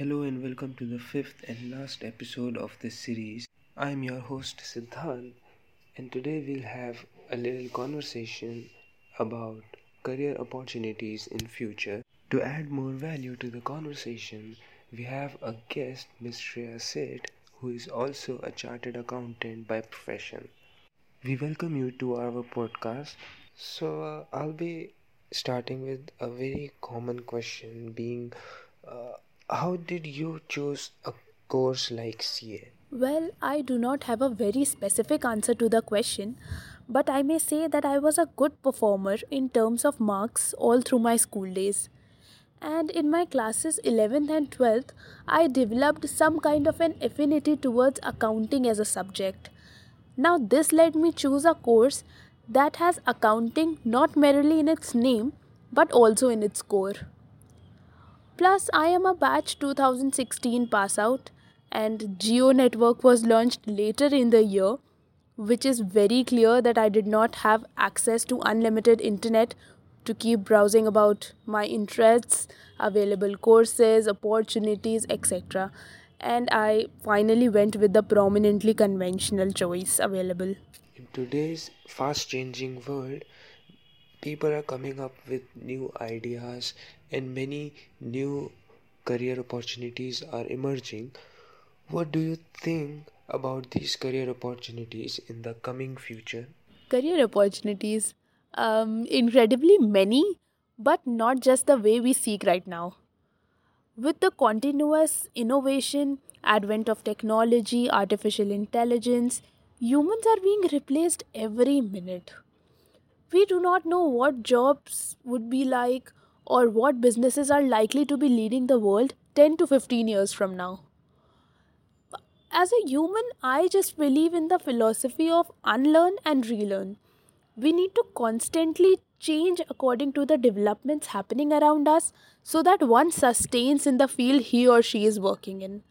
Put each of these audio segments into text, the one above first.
Hello and welcome to the fifth and last episode of this series. I'm your host Siddhant, and today we'll have a little conversation about career opportunities in future. To add more value to the conversation, we have a guest, Ms. Shreya Seth, who is also a chartered accountant by profession. We welcome you to our podcast. So, uh, I'll be starting with a very common question being uh, how did you choose a course like CA? Well, I do not have a very specific answer to the question, but I may say that I was a good performer in terms of marks all through my school days. And in my classes 11th and 12th, I developed some kind of an affinity towards accounting as a subject. Now, this led me choose a course that has accounting not merely in its name but also in its core. Plus, I am a batch 2016 pass out, and Jio Network was launched later in the year, which is very clear that I did not have access to unlimited internet to keep browsing about my interests, available courses, opportunities, etc. And I finally went with the prominently conventional choice available. In today's fast changing world, people are coming up with new ideas and many new career opportunities are emerging. What do you think about these career opportunities in the coming future? Career opportunities, um, incredibly many, but not just the way we seek right now. With the continuous innovation, advent of technology, artificial intelligence, humans are being replaced every minute. We do not know what jobs would be like or what businesses are likely to be leading the world 10 to 15 years from now. As a human, I just believe in the philosophy of unlearn and relearn. We need to constantly change according to the developments happening around us so that one sustains in the field he or she is working in.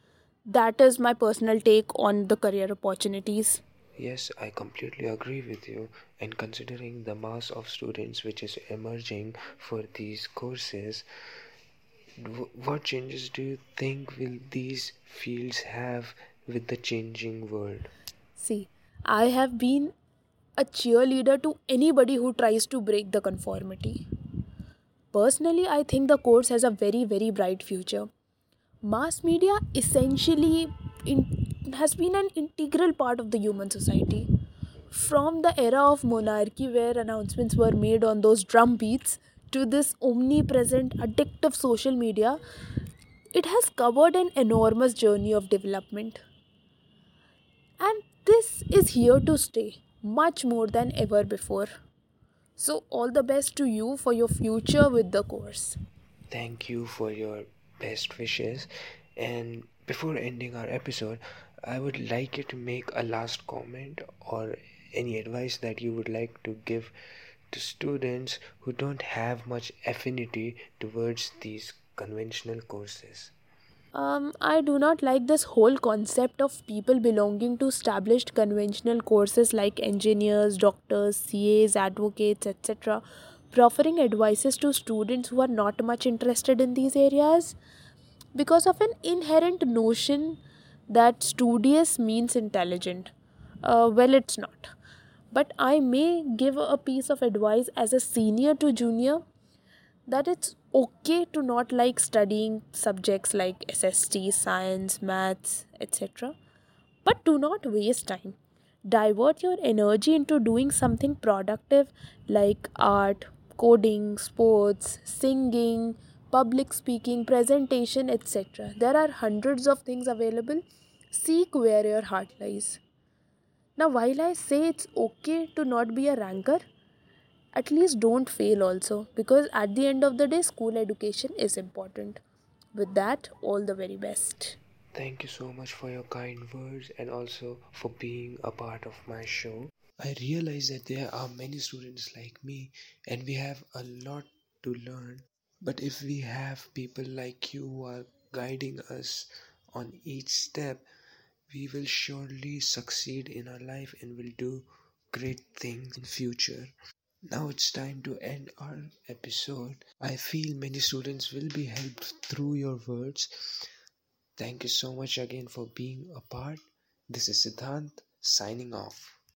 That is my personal take on the career opportunities. Yes, I completely agree with you. And considering the mass of students which is emerging for these courses, what changes do you think will these fields have with the changing world? See, I have been a cheerleader to anybody who tries to break the conformity. Personally, I think the course has a very, very bright future. Mass media essentially in, has been an integral part of the human society. From the era of monarchy, where announcements were made on those drum beats, to this omnipresent, addictive social media, it has covered an enormous journey of development. And this is here to stay, much more than ever before. So, all the best to you for your future with the course. Thank you for your best wishes. And before ending our episode, I would like you to make a last comment or any advice that you would like to give to students who don't have much affinity towards these conventional courses. Um, I do not like this whole concept of people belonging to established conventional courses like engineers, doctors, CAs, advocates, etc., proffering advices to students who are not much interested in these areas because of an inherent notion that studious means intelligent. Uh, well, it's not. But I may give a piece of advice as a senior to junior that it's okay to not like studying subjects like SST, science, maths, etc. But do not waste time. Divert your energy into doing something productive like art, coding, sports, singing, public speaking, presentation, etc. There are hundreds of things available. Seek where your heart lies. Now, while I say it's okay to not be a ranker, at least don't fail also because at the end of the day school education is important with that all the very best Thank you so much for your kind words and also for being a part of my show. I realize that there are many students like me and we have a lot to learn. But if we have people like you who are guiding us on each step, we will surely succeed in our life and will do great things in future. Now it's time to end our episode. I feel many students will be helped through your words Thank you so much again for being a part. This is Siddhant signing off.